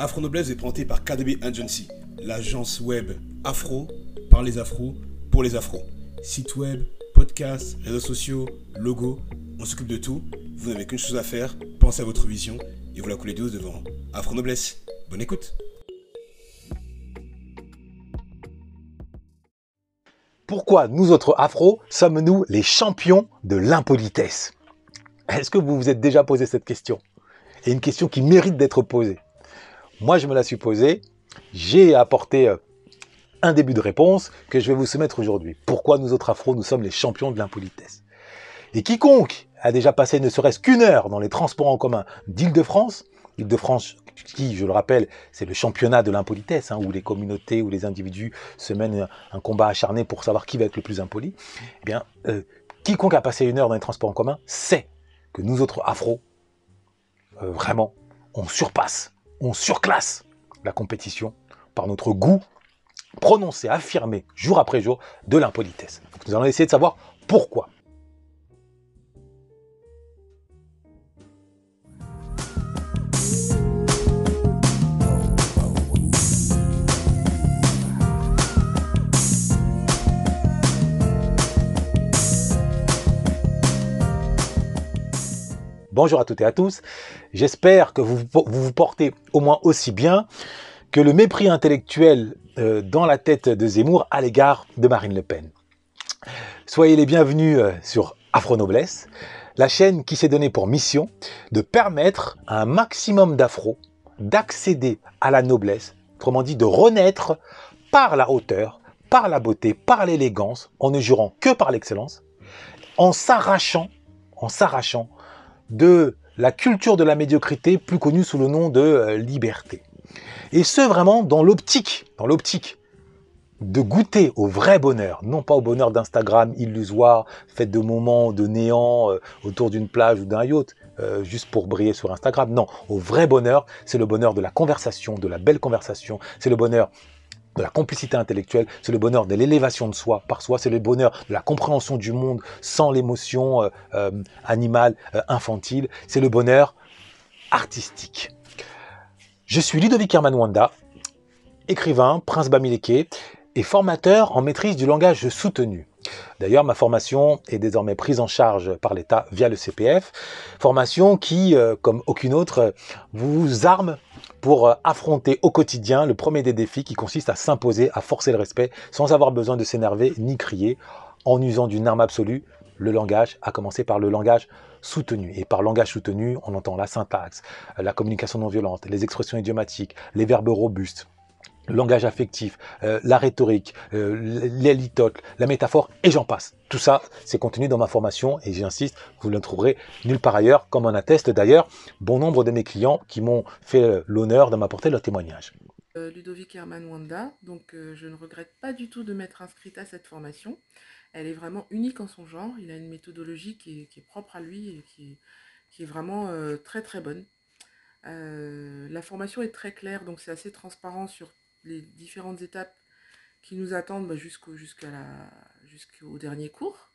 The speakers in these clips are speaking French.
Afro Noblesse est présenté par KDB Agency, l'agence web afro par les afros pour les afros. Site web, podcast, réseaux sociaux, logo, on s'occupe de tout. Vous n'avez qu'une chose à faire, pensez à votre vision et vous la coulez douce devant Afro Noblesse. Bonne écoute. Pourquoi nous autres afro sommes-nous les champions de l'impolitesse? Est-ce que vous vous êtes déjà posé cette question? Et une question qui mérite d'être posée. Moi, je me la suis. J'ai apporté euh, un début de réponse que je vais vous soumettre aujourd'hui. Pourquoi nous autres afro, nous sommes les champions de l'impolitesse? Et quiconque a déjà passé ne serait-ce qu'une heure dans les transports en commun d'Île-de-France, Île-de-France qui, je le rappelle, c'est le championnat de l'impolitesse, hein, où les communautés, où les individus se mènent un combat acharné pour savoir qui va être le plus impoli, eh bien, euh, quiconque a passé une heure dans les transports en commun sait que nous autres afro, euh, vraiment, on surpasse on surclasse la compétition par notre goût prononcé, affirmé, jour après jour, de l'impolitesse. Nous allons essayer de savoir pourquoi. Bonjour à toutes et à tous. J'espère que vous, vous portez au moins aussi bien que le mépris intellectuel euh, dans la tête de Zemmour à l'égard de Marine Le Pen. Soyez les bienvenus euh, sur Afro Noblesse, la chaîne qui s'est donnée pour mission de permettre à un maximum d'afro d'accéder à la noblesse, autrement dit de renaître par la hauteur, par la beauté, par l'élégance, en ne jurant que par l'excellence, en s'arrachant, en s'arrachant de la culture de la médiocrité, plus connue sous le nom de euh, liberté. Et ce vraiment dans l'optique, dans l'optique de goûter au vrai bonheur, non pas au bonheur d'Instagram illusoire, fait de moments de néant euh, autour d'une plage ou d'un yacht, euh, juste pour briller sur Instagram. Non, au vrai bonheur, c'est le bonheur de la conversation, de la belle conversation, c'est le bonheur de la complicité intellectuelle, c'est le bonheur de l'élévation de soi par soi, c'est le bonheur de la compréhension du monde sans l'émotion euh, euh, animale, euh, infantile, c'est le bonheur artistique. Je suis Ludovic Herman Wanda, écrivain, prince Bamileke et formateur en maîtrise du langage soutenu. D'ailleurs, ma formation est désormais prise en charge par l'État via le CPF, formation qui, comme aucune autre, vous arme pour euh, affronter au quotidien le premier des défis qui consiste à s'imposer, à forcer le respect, sans avoir besoin de s'énerver ni crier, en usant d'une arme absolue, le langage, à commencer par le langage soutenu. Et par langage soutenu, on entend la syntaxe, la communication non violente, les expressions idiomatiques, les verbes robustes, le langage affectif, euh, la rhétorique, euh, l'élitote, la métaphore, et j'en passe. Tout ça, c'est contenu dans ma formation, et j'insiste, vous ne trouverez nulle part ailleurs, comme en atteste d'ailleurs bon nombre de mes clients qui m'ont fait l'honneur de m'apporter leur témoignage. Euh, Ludovic Herman Wanda, donc je ne regrette pas du tout de m'être inscrite à cette formation. Elle est vraiment unique en son genre, il a une méthodologie qui est, propre à lui et qui qui est vraiment très très bonne. la formation est très claire, donc c'est assez transparent sur les différentes étapes qui nous attendent bah, jusqu'au jusqu'au dernier cours.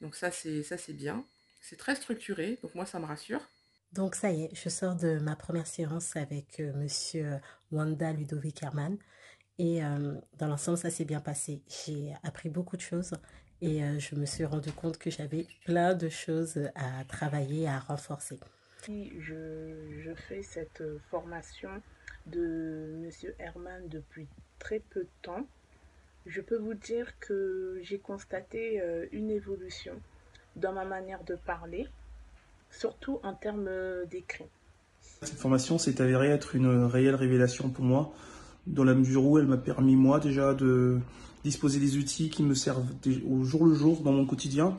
Donc ça c'est ça c'est bien. C'est très structuré, donc moi ça me rassure. Donc ça y est, je sors de ma première séance avec euh, monsieur Wanda Ludovic Herman. Et euh, dans l'ensemble, ça s'est bien passé. J'ai appris beaucoup de choses et euh, je me suis rendu compte que j'avais plein de choses à travailler, à renforcer. Je, je fais cette formation de Monsieur Herman depuis très peu de temps, je peux vous dire que j'ai constaté euh, une évolution dans ma manière de parler, surtout en termes d'écrit. Cette formation s'est avérée être une réelle révélation pour moi, dans la mesure où elle m'a permis moi déjà de disposer des outils qui me servent au jour le jour dans mon quotidien,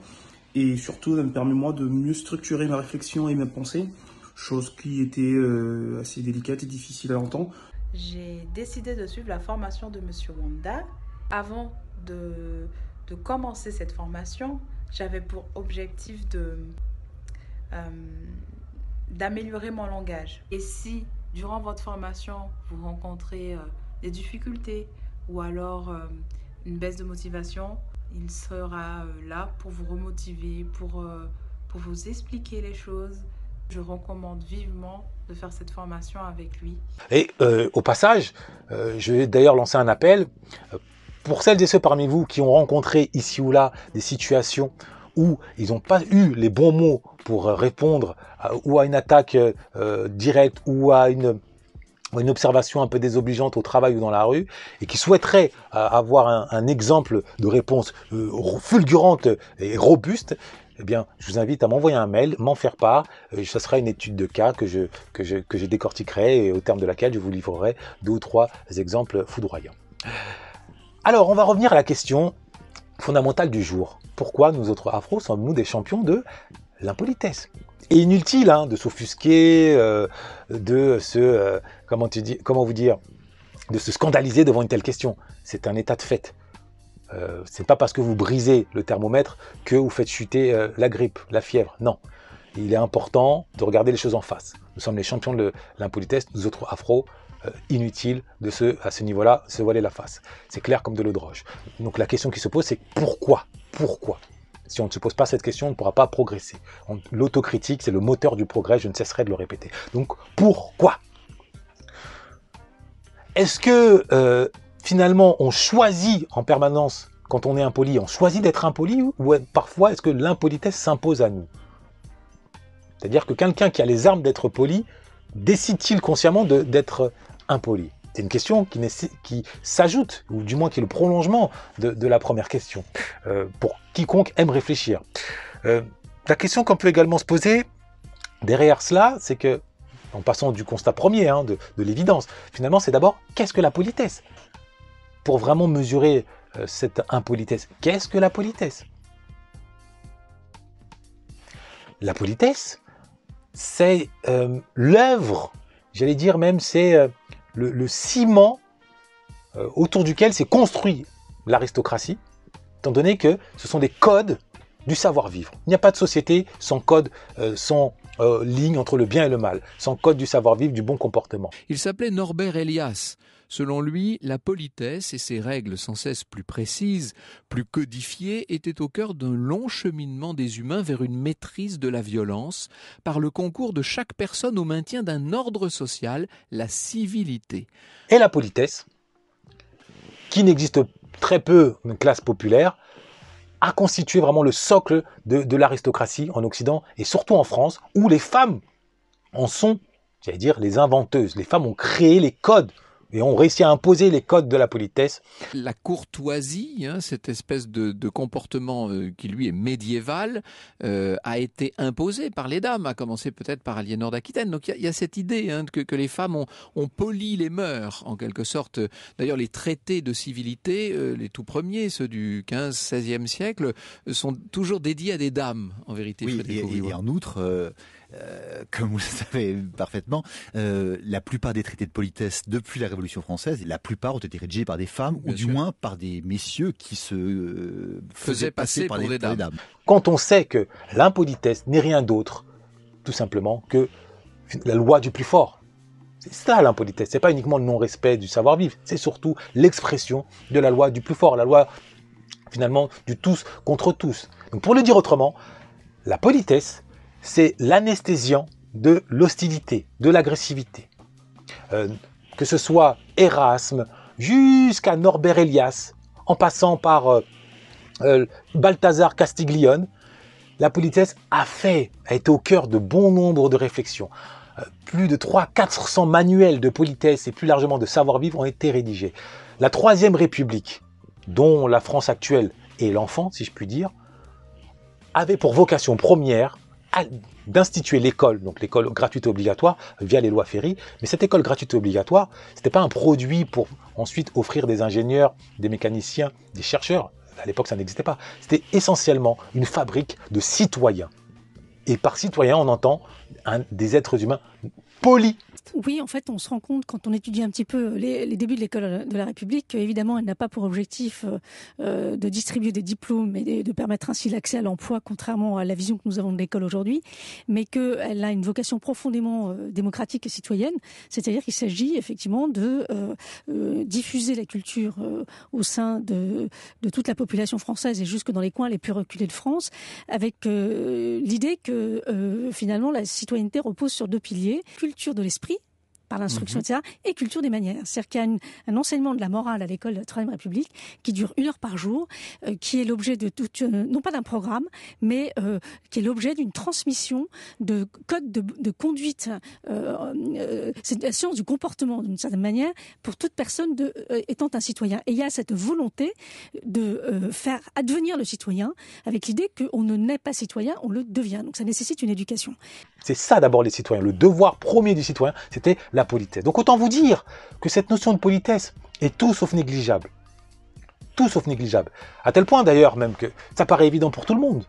et surtout elle me permet moi de mieux structurer ma réflexion et mes pensées chose qui était euh, assez délicate et difficile à entendre. J'ai décidé de suivre la formation de Monsieur Wanda. Avant de, de commencer cette formation, j'avais pour objectif de euh, d'améliorer mon langage. Et si durant votre formation, vous rencontrez euh, des difficultés ou alors une baisse de motivation, il sera là pour vous remotiver, pour, pour vous expliquer les choses, je recommande vivement de faire cette formation avec lui. Et euh, au passage, euh, je vais d'ailleurs lancer un appel pour celles et ceux parmi vous qui ont rencontré ici ou là des situations où ils n'ont pas eu les bons mots pour répondre ou à une attaque euh, directe ou à une, observation un peu désobligeante au travail ou dans la rue et qui souhaiteraient euh, avoir un, exemple de réponse euh, fulgurante et robuste, eh bien, je vous invite à m'envoyer un mail, m'en faire part. Euh, ce sera une étude de cas que je, que, je, que je décortiquerai et au terme de laquelle je vous livrerai deux ou trois exemples foudroyants. Alors, on va revenir à la question fondamentale du jour. Pourquoi nous autres afro sommes-nous des champions de l'impolitesse? Et inutile hein, de s'offusquer, euh, de se, euh, comment vous dire, de se scandaliser devant une telle question. C'est un état de fait. Euh, c'est pas parce que vous brisez le thermomètre que vous faites chuter euh, la grippe, la fièvre. Non. Il est important de regarder les choses en face. Nous sommes les champions de l'impolitesse, nous autres afro, euh, inutile de se, à ce niveau-là, se voiler la face. C'est clair comme de l'eau de roche. Donc la question qui se pose, c'est pourquoi? Pourquoi? Si on ne se pose pas cette question, on ne pourra pas progresser. L'autocritique, c'est le moteur du progrès, je ne cesserai de le répéter. Donc pourquoi? Est-ce que euh, finalement on choisit en permanence, quand on est impoli, on choisit d'être impoli ou parfois est-ce que l'impolitesse s'impose à nous? C'est-à-dire que quelqu'un qui a les armes d'être poli, décide-t-il consciemment d'être impoli? C'est une question qui, s'ajoute, ou du moins qui est le prolongement de, la première question, euh, pour quiconque aime réfléchir. Euh, la question qu'on peut également se poser derrière cela, c'est que, en passant du constat premier, hein, de l'évidence, finalement, c'est d'abord qu'est-ce que la politesse? Pour vraiment mesurer euh, cette impolitesse, qu'est-ce que la politesse? La politesse, c'est euh, l'œuvre, j'allais dire même, c'est euh, le, ciment autour duquel s'est construit l'aristocratie, étant donné que ce sont des codes du savoir-vivre. Il n'y a pas de société sans code, sans ligne entre le bien et le mal, sans code du savoir-vivre, du bon comportement. Il s'appelait Norbert Elias. Selon lui, la politesse et ses règles sans cesse plus précises, plus codifiées, étaient au cœur d'un long cheminement des humains vers une maîtrise de la violence, par le concours de chaque personne au maintien d'un ordre social, la civilité. Et la politesse, qui n'existe très peu une classe populaire, a constitué vraiment le socle de, de l'aristocratie en Occident et surtout en France, où les femmes en sont, j'allais dire, les inventeuses. Les femmes ont créé les codes et ont réussi à imposer les codes de la politesse. La courtoisie, hein, cette espèce de, de comportement euh, qui lui est médiéval, euh, a été imposé par les dames, à commencer peut-être par Aliénor d'Aquitaine. Donc il y, y, a cette idée hein, que, que, les femmes ont, ont, poli les mœurs, en quelque sorte. D'ailleurs, les traités de civilité, euh, les tout premiers, ceux du 15-16e siècle, sont toujours dédiés à des dames, en vérité. Oui, et, et, et, en outre euh, comme vous le savez parfaitement, euh, la plupart des traités de politesse depuis la Révolution française, la plupart ont été rédigés par des femmes Bien ou sûr. du moins par des messieurs qui se euh, faisaient passer, passer par, pour des, des, dames. des, dames. Quand on sait que l'impolitesse n'est rien d'autre, tout simplement, que la loi du plus fort. C'est ça l'impolitesse. C'est pas uniquement le non-respect du savoir-vivre. C'est surtout l'expression de la loi du plus fort, la loi finalement du tous contre tous. Donc pour le dire autrement, la politesse, c'est l'anesthésiant de l'hostilité, de l'agressivité. Euh, que ce soit Erasme jusqu'à Norbert Elias, en passant par euh, euh, Balthazar Castiglione, la politesse a fait, a été au cœur de bon nombre de réflexions. Plus de 300-400 manuels de politesse et plus largement de savoir-vivre ont été rédigés. La Troisième République, dont la France actuelle est l'enfant, si je puis dire, avait pour vocation première d'instituer l'école, donc l'école gratuite et obligatoire via les lois Ferry. Mais cette école gratuite et obligatoire, c'était pas un produit pour ensuite offrir des ingénieurs, des mécaniciens, des chercheurs. À l'époque, ça n'existait pas. C'était essentiellement une fabrique de citoyens. Et par citoyens, on entend des êtres humains polis. Oui, en fait, on se rend compte quand on étudie un petit peu les, débuts de l'école de la République qu'évidemment, elle n'a pas pour objectif euh, de distribuer des diplômes et de, permettre ainsi l'accès à l'emploi, contrairement à la vision que nous avons de l'école aujourd'hui, mais qu'elle a une vocation profondément euh, démocratique et citoyenne, c'est-à-dire qu'il s'agit effectivement de euh, diffuser la culture au sein de, de, toute la population française et jusque dans les coins les plus reculés de France, avec l'idée que finalement la citoyenneté repose sur deux piliers, culture de l'esprit, par l'instruction, mhm. etc., et culture des manières. C'est-à-dire qu'il y a un enseignement de la morale à l'école de la Troisième République qui dure une heure par jour, euh, qui est l'objet de tout, euh, non pas d'un programme, mais euh, qui est l'objet d'une transmission de codes de, conduite. c'est la science du comportement, d'une certaine manière, pour toute personne de, étant un citoyen. Et il y a cette volonté de faire advenir le citoyen avec l'idée qu'on ne naît pas citoyen, on le devient. Donc ça nécessite une éducation. C'est ça d'abord les citoyens. Le devoir premier du citoyen, c'était la politesse. Donc autant vous dire que cette notion de politesse est tout sauf négligeable. Tout sauf négligeable. À tel point d'ailleurs même que ça paraît évident pour tout le monde.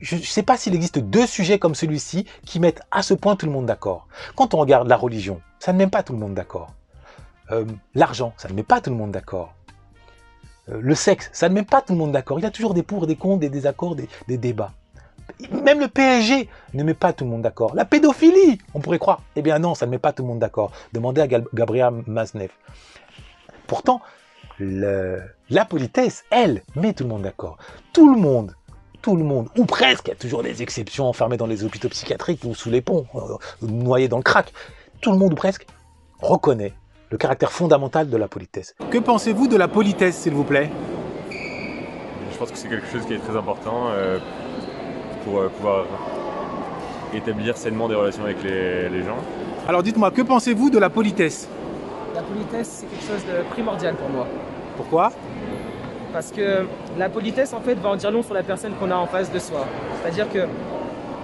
Je ne sais pas s'il existe deux sujets comme celui-ci qui mettent à ce point tout le monde d'accord. Quand on regarde la religion, ça ne met pas tout le monde d'accord. Euh, l'argent, ça ne met pas tout le monde d'accord. Euh, le sexe, ça ne met pas tout le monde d'accord. Il y a toujours des pour, des contre, des désaccords, des débats. Même le PSG ne met pas tout le monde d'accord. La pédophilie, on pourrait croire. Eh bien non, ça ne met pas tout le monde d'accord. Demandez à Gabriel Maznev. Pourtant, la politesse, elle, met tout le monde d'accord. Tout le monde, tout le monde, ou presque, il y a toujours des exceptions enfermées dans les hôpitaux psychiatriques ou sous les ponts, euh, noyés dans le crack. Tout le monde, ou presque, reconnaît le caractère fondamental de la politesse. Que pensez-vous de la politesse, s'il vous plaît? Je pense que c'est quelque chose qui est très important. Euh, pour euh, pouvoir établir sainement des relations avec les, gens. Alors dites-moi, que pensez-vous de la politesse? La politesse, c'est quelque chose de primordial pour moi. Pourquoi? Parce que la politesse, en fait, va en dire long sur la personne qu'on a en face de soi. C'est-à-dire que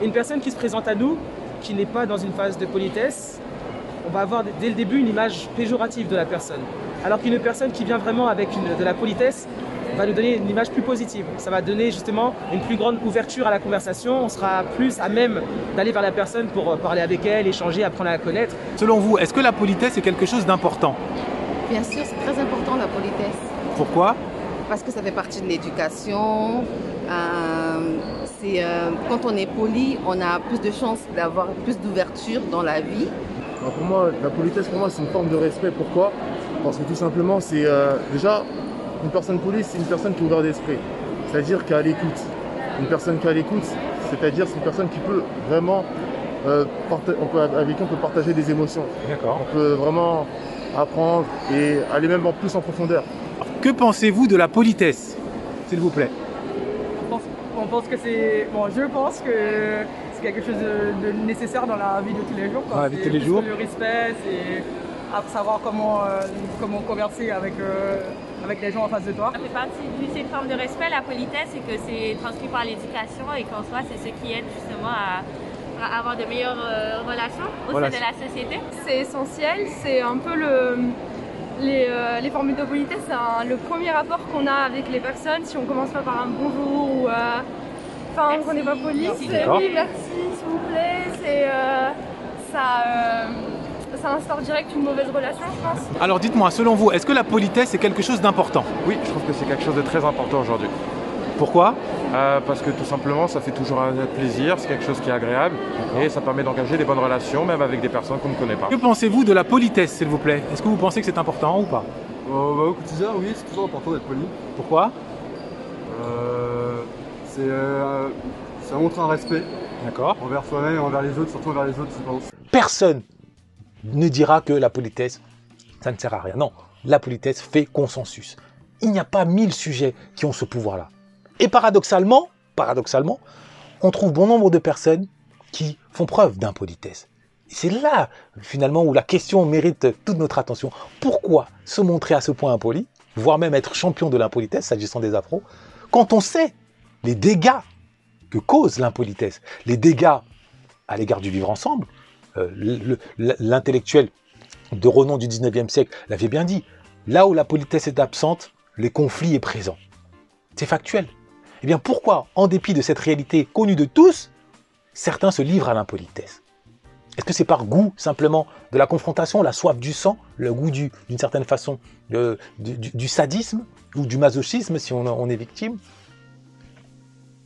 une personne qui se présente à nous, qui n'est pas dans une phase de politesse, on va avoir dès le début une image péjorative de la personne. Alors qu'une personne qui vient vraiment avec une, de la politesse, va nous donner une image plus positive. Ça va donner justement une plus grande ouverture à la conversation. On sera plus à même d'aller vers la personne pour euh, parler avec elle, échanger, apprendre à la connaître. Selon vous, est-ce que la politesse est quelque chose d'important? Bien sûr, c'est très important la politesse. Pourquoi? Parce que ça fait partie de l'éducation. Euh, euh, quand on est poli, on a plus de chances d'avoir plus d'ouverture dans la vie. pour moi, la politesse, pour moi, c'est une forme de respect. Pourquoi? Parce que tout simplement, c'est déjà une personne polie, c'est une personne qui est ouverte d'esprit, c'est-à-dire qui a l'écoute. Une personne qui a l'écoute, c'est-à-dire c'est une personne qui peut vraiment, euh, avec qui on peut partager des émotions. D'accord. On peut vraiment apprendre et aller même en plus en profondeur. Que pensez-vous de la politesse, s'il vous plaît? On pense, que c'est, bon, je pense que c'est quelque chose de, nécessaire dans la vie de tous les jours. Dans la vie de tous les jours. Le respect, c'est savoir comment, euh, comment converser avec, euh, avec les gens en face de toi. Ça fait partie de cette forme de respect, la politesse, et que c'est transmis par l'éducation et qu'en soi, c'est ce qui aide justement à, avoir de meilleures euh, relations au sein de la société. C'est essentiel, c'est un peu le. Les, les formules de politesse, c'est le premier rapport qu'on a avec les personnes. Si on commence pas par un bonjour ou enfin qu'on n'est pas poli, c'est oui, merci, s'il vous plaît, c'est ça ça instaure direct une mauvaise relation, je pense. Alors dites-moi, selon vous, est-ce que la politesse est quelque chose d'important? Oui, je trouve que c'est quelque chose de très important aujourd'hui. Pourquoi? Euh, Parce que tout simplement, ça fait toujours un plaisir, c'est quelque chose qui est agréable et ça permet d'engager des bonnes relations, même avec des personnes qu'on ne connaît pas. Que pensez-vous de la politesse, s'il vous plaît? Est-ce que vous pensez que c'est important ou pas? Euh, bah, Au quotidien, oui, c'est toujours important d'être poli. Pourquoi? Euh, euh, Ça montre un respect. D'accord. Envers soi-même et envers les autres, surtout envers les autres, je pense. Personne ne dira que la politesse, ça ne sert à rien. Non, la politesse fait consensus. Il n'y a pas mille sujets qui ont ce pouvoir-là. Et paradoxalement, paradoxalement, on trouve bon nombre de personnes qui font preuve d'impolitesse. C'est là, finalement, où la question mérite toute notre attention. Pourquoi se montrer à ce point impoli, voire même être champion de l'impolitesse, s'agissant des afros, quand on sait les dégâts que cause l'impolitesse, les dégâts à l'égard du vivre ensemble, l'intellectuel de renom du 19e siècle l'avait bien dit. Là où la politesse est absente, le conflit est présent. C'est factuel. Eh bien pourquoi, en dépit de cette réalité connue de tous, certains se livrent à l'impolitesse? Est-ce que c'est par goût simplement de la confrontation, la soif du sang, le goût du- d'une certaine façon du, sadisme ou du masochisme si on est victime?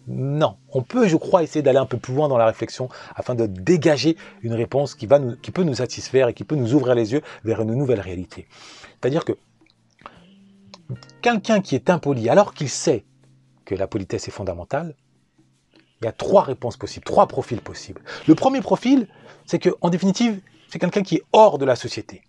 Non, on peut, je crois, essayer d'aller un peu plus loin dans la réflexion afin de dégager une réponse qui, va qui peut nous satisfaire et qui peut nous ouvrir les yeux vers une nouvelle réalité. C'est-à-dire que quelqu'un qui est impoli alors qu'il sait que la politesse est fondamentale, il y a trois réponses possibles, trois profils possibles. Le premier profil, c'est que, en définitive, c'est quelqu'un qui est hors de la société,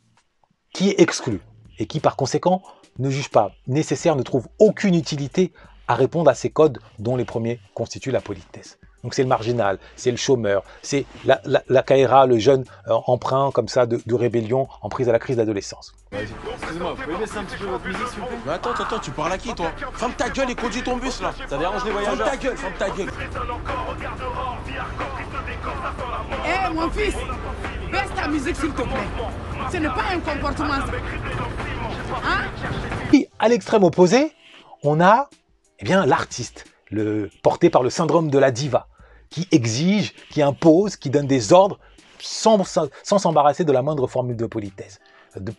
qui est exclu, et qui, par conséquent, ne juge pas nécessaire, ne trouve aucune utilité à répondre à ces codes dont les premiers constituent la politesse. Donc c'est le marginal, c'est le chômeur, c'est la, la, la le jeune euh, emprunt comme ça de, de rébellion en prise à la crise d'adolescence. Excusez-moi, vous pouvez baisser un petit peu votre musique s'il vous plaît? Mais attends, attends, tu parles à qui toi? Ferme ta gueule et conduis ton bus là Ça dérange les voyageurs Ferme ta gueule, ferme ta gueule Eh mon fils, baisse ta musique s'il te plaît. Ce n'est pas un comportement ça. Hein? Et à l'extrême opposé, on a eh bien l'artiste, porté par le syndrome de la diva, qui exige, qui impose, qui donne des ordres sans s'embarrasser de la moindre formule de politesse.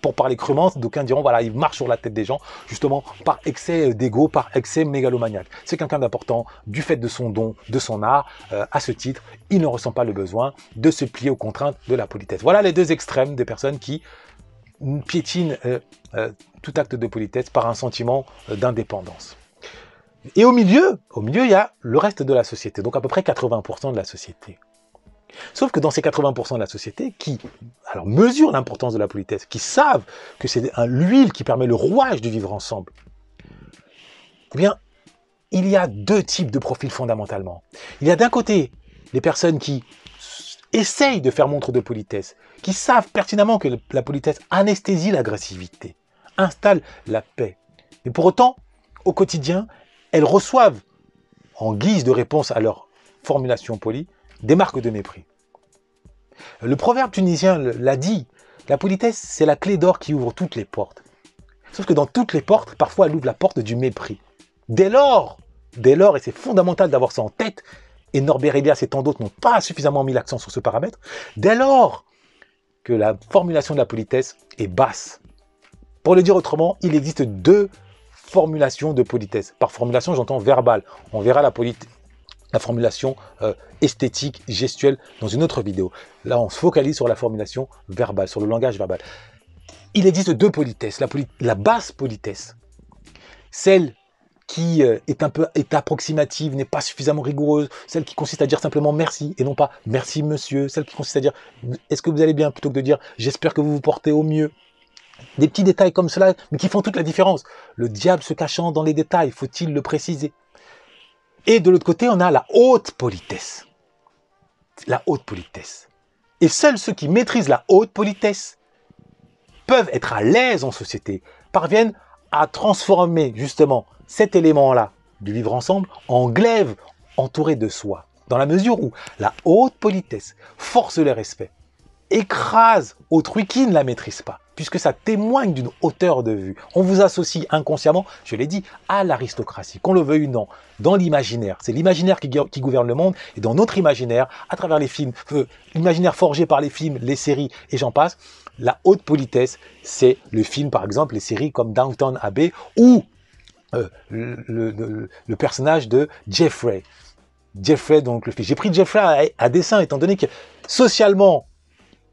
Pour parler crûment, d'aucuns diront voilà, il marche sur la tête des gens, justement par excès d'ego, par excès mégalomaniaque. C'est quelqu'un d'important du fait de son don, de son art. Euh, à ce titre, il ne ressent pas le besoin de se plier aux contraintes de la politesse. Voilà les deux extrêmes des personnes qui piétinent euh, euh, tout acte de politesse par un sentiment d'indépendance. Et au milieu, au milieu, il y a le reste de la société, donc à peu près 80% de la société. Sauf que dans ces 80% de la société qui alors, mesurent l'importance de la politesse, qui savent que c'est l'huile qui permet le rouage du vivre ensemble, eh bien, il y a deux types de profils fondamentalement. Il y a d'un côté les personnes qui essayent de faire montre de politesse, qui savent pertinemment que la politesse anesthésie l'agressivité, installe la paix. Mais pour autant, au quotidien, elles reçoivent, en guise de réponse à leur formulation polie, des marques de mépris. Le proverbe tunisien l'a dit, la politesse, c'est la clé d'or qui ouvre toutes les portes. Sauf que dans toutes les portes, parfois, elle ouvre la porte du mépris. Dès lors, dès lors, et c'est fondamental d'avoir ça en tête, et Norbert Elias et tant d'autres n'ont pas suffisamment mis l'accent sur ce paramètre, dès lors que la formulation de la politesse est basse. Pour le dire autrement, il existe deux formulations de politesse. Par formulation, j'entends verbale. On verra la, la formulation euh, esthétique, gestuelle dans une autre vidéo. Là, on se focalise sur la formulation verbale, sur le langage verbal. Il existe deux politesses. La, la basse politesse, celle qui euh, est un peu est approximative, n'est pas suffisamment rigoureuse, celle qui consiste à dire simplement merci et non pas merci monsieur, celle qui consiste à dire est-ce que vous allez bien plutôt que de dire j'espère que vous vous portez au mieux. Des petits détails comme cela, mais qui font toute la différence. Le diable se cachant dans les détails, faut-il le préciser? Et de l'autre côté, on a la haute politesse. La haute politesse. Et seuls ceux qui maîtrisent la haute politesse peuvent être à l'aise en société, parviennent à transformer justement cet élément-là du vivre ensemble en glaive entouré de soi. Dans la mesure où la haute politesse force le respect, écrase autrui qui ne la maîtrise pas, puisque ça témoigne d'une hauteur de vue. On vous associe inconsciemment, je l'ai dit, à l'aristocratie, qu'on le veuille ou non, dans l'imaginaire. C'est l'imaginaire qui, gouverne le monde, et dans notre imaginaire, à travers les films, l'imaginaire forgé par les films, les séries, et j'en passe, la haute politesse, c'est le film, par exemple, les séries comme Downton Abbey, ou euh, le personnage de Jeffrey. Jeffrey, donc le fils. J'ai pris Jeffrey à, à dessein, étant donné que socialement,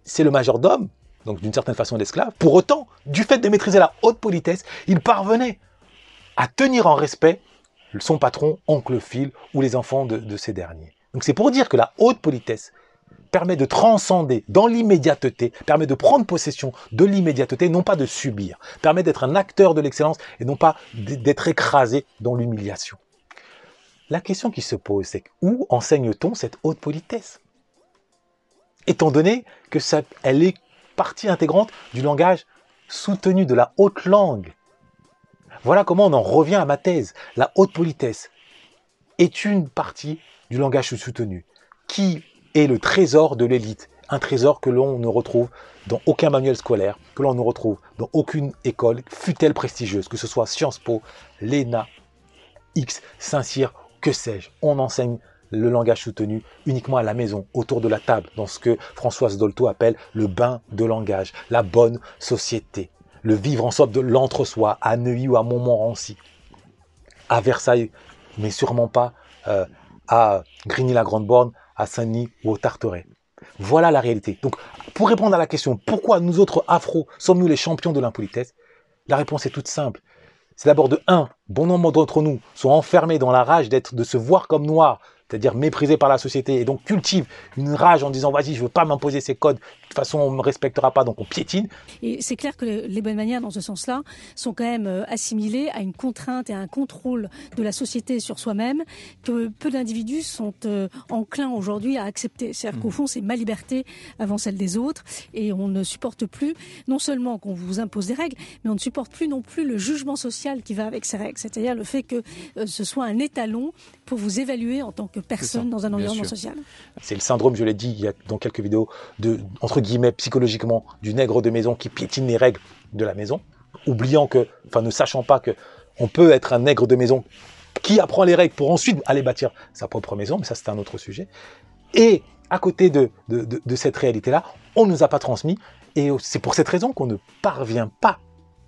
c'est le majordome, donc d'une certaine façon l'esclave. Pour autant, du fait de maîtriser la haute politesse, il parvenait à tenir en respect son patron, oncle Phil, ou les enfants de, de ces derniers. Donc c'est pour dire que la haute politesse permet de transcender dans l'immédiateté, permet de prendre possession de l'immédiateté, non pas de subir, permet d'être un acteur de l'excellence et non pas d'être écrasé dans l'humiliation. La question qui se pose, c'est où enseigne-t-on cette haute politesse? Étant donné que ça, elle est partie intégrante du langage soutenu, de la haute langue. Voilà comment on en revient à ma thèse. La haute politesse est une partie du langage soutenu, qui est le trésor de l'élite, un trésor que l'on ne retrouve dans aucun manuel scolaire, que l'on ne retrouve dans aucune école, fût-elle prestigieuse, que ce soit Sciences Po, l'ENA, X, Saint-Cyr, que sais-je. On enseigne le langage soutenu uniquement à la maison, autour de la table, dans ce que Françoise Dolto appelle le bain de langage, la bonne société, le vivre en sorte de l'entre-soi, à Neuilly ou à Montmorency, à Versailles, mais sûrement pas euh, à Grigny-la-Grande-Borne, à Saint-Denis ou au Tarteret. Voilà la réalité. Donc, pour répondre à la question pourquoi nous autres afro sommes-nous les champions de l'impolitesse, la réponse est toute simple. C'est d'abord de un, bon nombre d'entre nous sont enfermés dans la rage d'être, de se voir comme noirs, c'est-à-dire méprisés par la société, et donc cultivent une rage en disant vas-y, je veux pas m'imposer ces codes, de toute façon on me respectera pas, donc on piétine. Et c'est clair que les bonnes manières dans ce sens-là sont quand même euh, assimilées à une contrainte et à un contrôle de la société sur soi-même que peu d'individus sont euh, enclins aujourd'hui à accepter. C'est-à-dire qu'au fond, c'est ma liberté avant celle des autres, et on ne supporte plus non seulement qu'on vous impose des règles, mais on ne supporte plus non plus le jugement social qui va avec ces règles, c'est-à-dire le fait que euh, ce soit un étalon pour vous évaluer en tant que personne dans un environnement social. C'est le syndrome, je l'ai dit il y a dans quelques vidéos, de, entre guillemets, psychologiquement, du nègre de maison qui piétine les règles de la maison, oubliant que, enfin ne sachant pas que on peut être un nègre de maison qui apprend les règles pour ensuite aller bâtir sa propre maison, mais ça c'est un autre sujet. Et à côté de, de, de, de cette réalité-là, on ne nous a pas transmis, et c'est pour cette raison qu'on ne parvient pas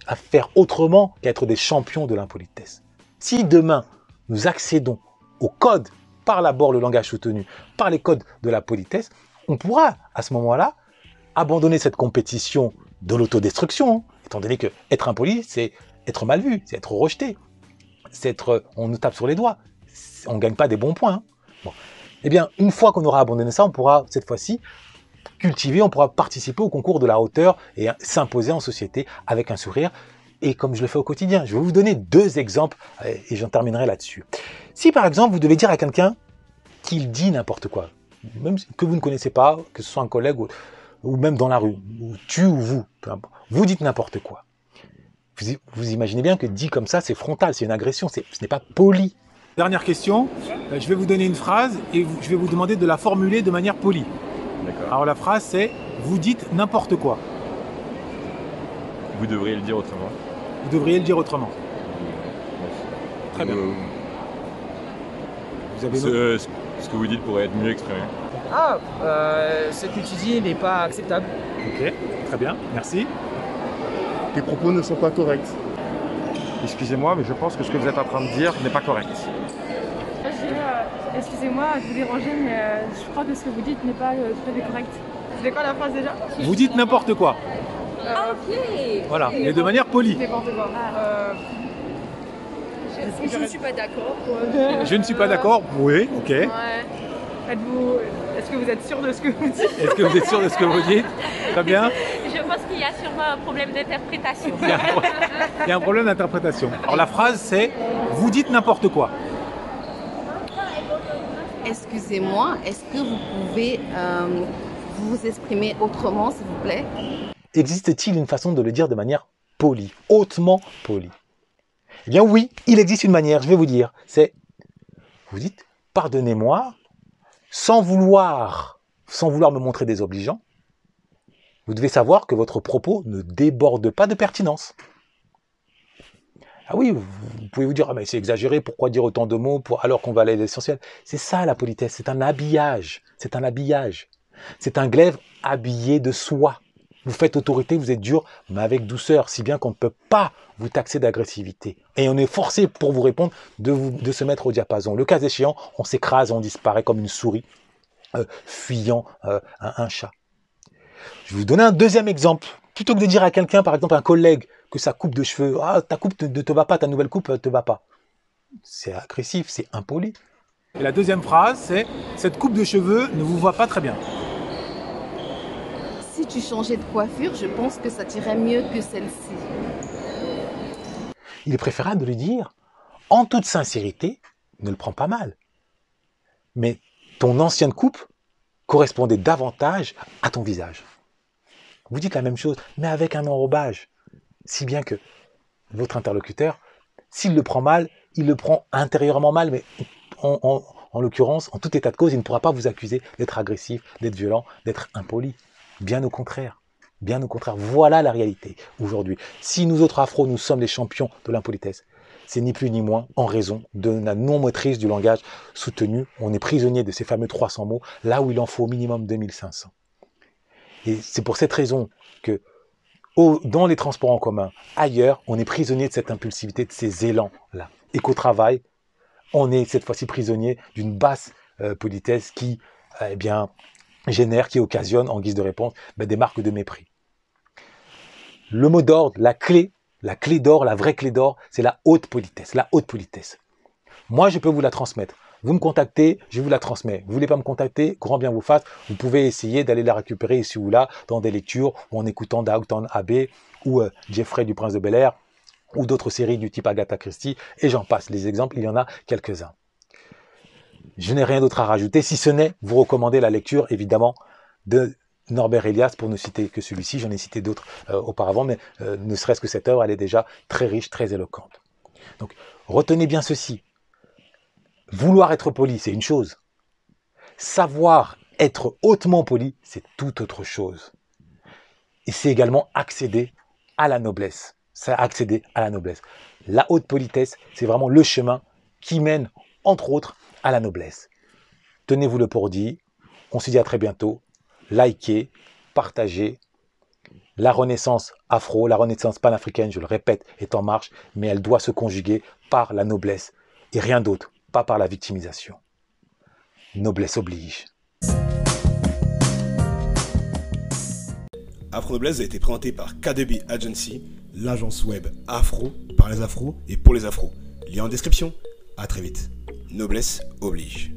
à faire autrement qu'à être des champions de l'impolitesse. Si demain nous accédons au code par l'abord le langage soutenu, par les codes de la politesse, on pourra à ce moment-là abandonner cette compétition de l'autodestruction, étant donné que être impoli, c'est être mal vu, c'est être rejeté, c'est être, on nous tape sur les doigts, on ne gagne pas des bons points. Hein. Eh bien, une fois qu'on aura abandonné ça, on pourra cette fois-ci cultiver, on pourra participer au concours de la hauteur et s'imposer en société avec un sourire. Et comme je le fais au quotidien, je vais vous donner deux exemples et j'en terminerai là-dessus. Si par exemple vous devez dire à quelqu'un qu'il dit n'importe quoi, même que vous ne connaissez pas, que ce soit un collègue ou, ou même dans la rue, ou tu ou vous, vous dites n'importe quoi. Vous, vous, imaginez bien que dit comme ça, c'est frontal, c'est une agression, ce n'est pas poli. Dernière question, euh, je vais vous donner une phrase et je vais vous demander de la formuler de manière polie. Alors la phrase c'est vous dites n'importe quoi. Vous devriez le dire autrement. Vous devriez le dire autrement. Très bien. Euh, vous avez ce, ce, que vous dites pourrait être mieux exprimé. Ah, euh, ce que tu dis n'est pas acceptable. Ok, très bien, merci. Tes propos ne sont pas corrects. Excusez-moi, mais je pense que ce que vous êtes en train de dire n'est pas correct. Euh, Excusez-moi de vous déranger, mais euh, je crois que ce que vous dites n'est pas euh, tout à fait correct. C'était quoi la phrase déjà? Vous dites n'importe quoi. Ah, ok Voilà, mais de manière polie. Quoi. Euh, je, ne suis pas d'accord. Je ne suis pas d'accord, oui, ok. Êtes-vous... Est-ce que vous êtes sûr de ce que vous dites Est-ce que vous êtes sûr de ce que vous dites Très bien. Je pense qu'il y a sûrement un problème d'interprétation. Il y a un, pro- il y a un problème d'interprétation. Alors la phrase c'est vous dites n'importe quoi. Excusez-moi, est-ce que vous pouvez euh, vous exprimer autrement, s'il vous plaît? Existe-t-il une façon de le dire de manière polie, hautement polie? Eh bien oui, il existe une manière, je vais vous dire. C'est, vous dites, pardonnez-moi, sans vouloir, me montrer désobligeant, vous devez savoir que votre propos ne déborde pas de pertinence. Ah oui, vous, pouvez vous dire, ah mais c'est exagéré, pourquoi dire autant de mots alors qu'on va aller à l'essentiel? C'est ça la politesse, c'est un habillage, c'est un habillage. C'est un glaive habillé de soie. Vous faites autorité, vous êtes dur, mais avec douceur, si bien qu'on ne peut pas vous taxer d'agressivité. Et on est forcé, pour vous répondre, de, se mettre au diapason. Le cas échéant, on s'écrase, on disparaît comme une souris, euh, fuyant euh, un, chat. Je vais vous donner un deuxième exemple. Plutôt que de dire à quelqu'un, par exemple un collègue, que sa coupe de cheveux, ah ta coupe ne te, va pas, ta nouvelle coupe ne te va pas. C'est agressif, c'est impoli. Et la deuxième phrase c'est cette coupe de cheveux ne vous va pas très bien. Tu changeais de coiffure, je pense que ça t'irait mieux que celle-ci. Il est préférable de lui dire, en toute sincérité, ne le prends pas mal. Mais ton ancienne coupe correspondait davantage à ton visage. Vous dites la même chose, mais avec un enrobage. Si bien que votre interlocuteur, s'il le prend mal, il le prend intérieurement mal, mais en l'occurrence, en tout état de cause, il ne pourra pas vous accuser d'être agressif, d'être violent, d'être impoli. Bien au contraire. Bien au contraire. Voilà la réalité aujourd'hui. Si nous autres afros, nous sommes les champions de l'impolitesse, c'est ni plus ni moins en raison de la non-maîtrise du langage soutenu. On est prisonnier de ces fameux 300 mots, là où il en faut au minimum 2500. Et c'est pour cette raison que dans les transports en commun, ailleurs, on est prisonnier de cette impulsivité, de ces élans-là. Et qu'au travail, on est cette fois-ci prisonnier d'une basse euh, politesse qui, eh bien, génère, qui occasionne, en guise de réponse, ben, des marques de mépris. Le mot d'ordre, la clé, la clé d'or, la vraie clé d'or, c'est la haute politesse, la haute politesse. Moi, je peux vous la transmettre. Vous me contactez, je vous la transmets. Vous voulez pas me contacter, grand bien vous fasse. Vous pouvez essayer d'aller la récupérer ici ou là, dans des lectures, ou en écoutant Downton Abbey, ou euh, Jeffrey du Prince de Bel Air, ou d'autres séries du type Agatha Christie, et j'en passe. Les exemples, il y en a quelques-uns. Je n'ai rien d'autre à rajouter, si ce n'est vous recommander la lecture, évidemment, de Norbert Elias, pour ne citer que celui-ci. J'en ai cité d'autres euh, auparavant, mais euh, ne serait-ce que cette œuvre, elle est déjà très riche, très éloquente. Donc, retenez bien ceci. Vouloir être poli, c'est une chose. Savoir être hautement poli, c'est tout autre chose. Et c'est également accéder à la noblesse. C'est accéder à la noblesse. La haute politesse, c'est vraiment le chemin qui mène, entre autres, la noblesse. Tenez-vous le pour dit. On se dit à très bientôt. Likez, partagez. La renaissance afro, la renaissance panafricaine, je le répète, est en marche, mais elle doit se conjuguer par la noblesse et rien d'autre pas par la victimisation. Noblesse oblige. Afro Noblesse a été présenté par KDB Agency, l'agence web afro par les afros et pour les afros. Lien en description. À très vite. Noblesse oblige.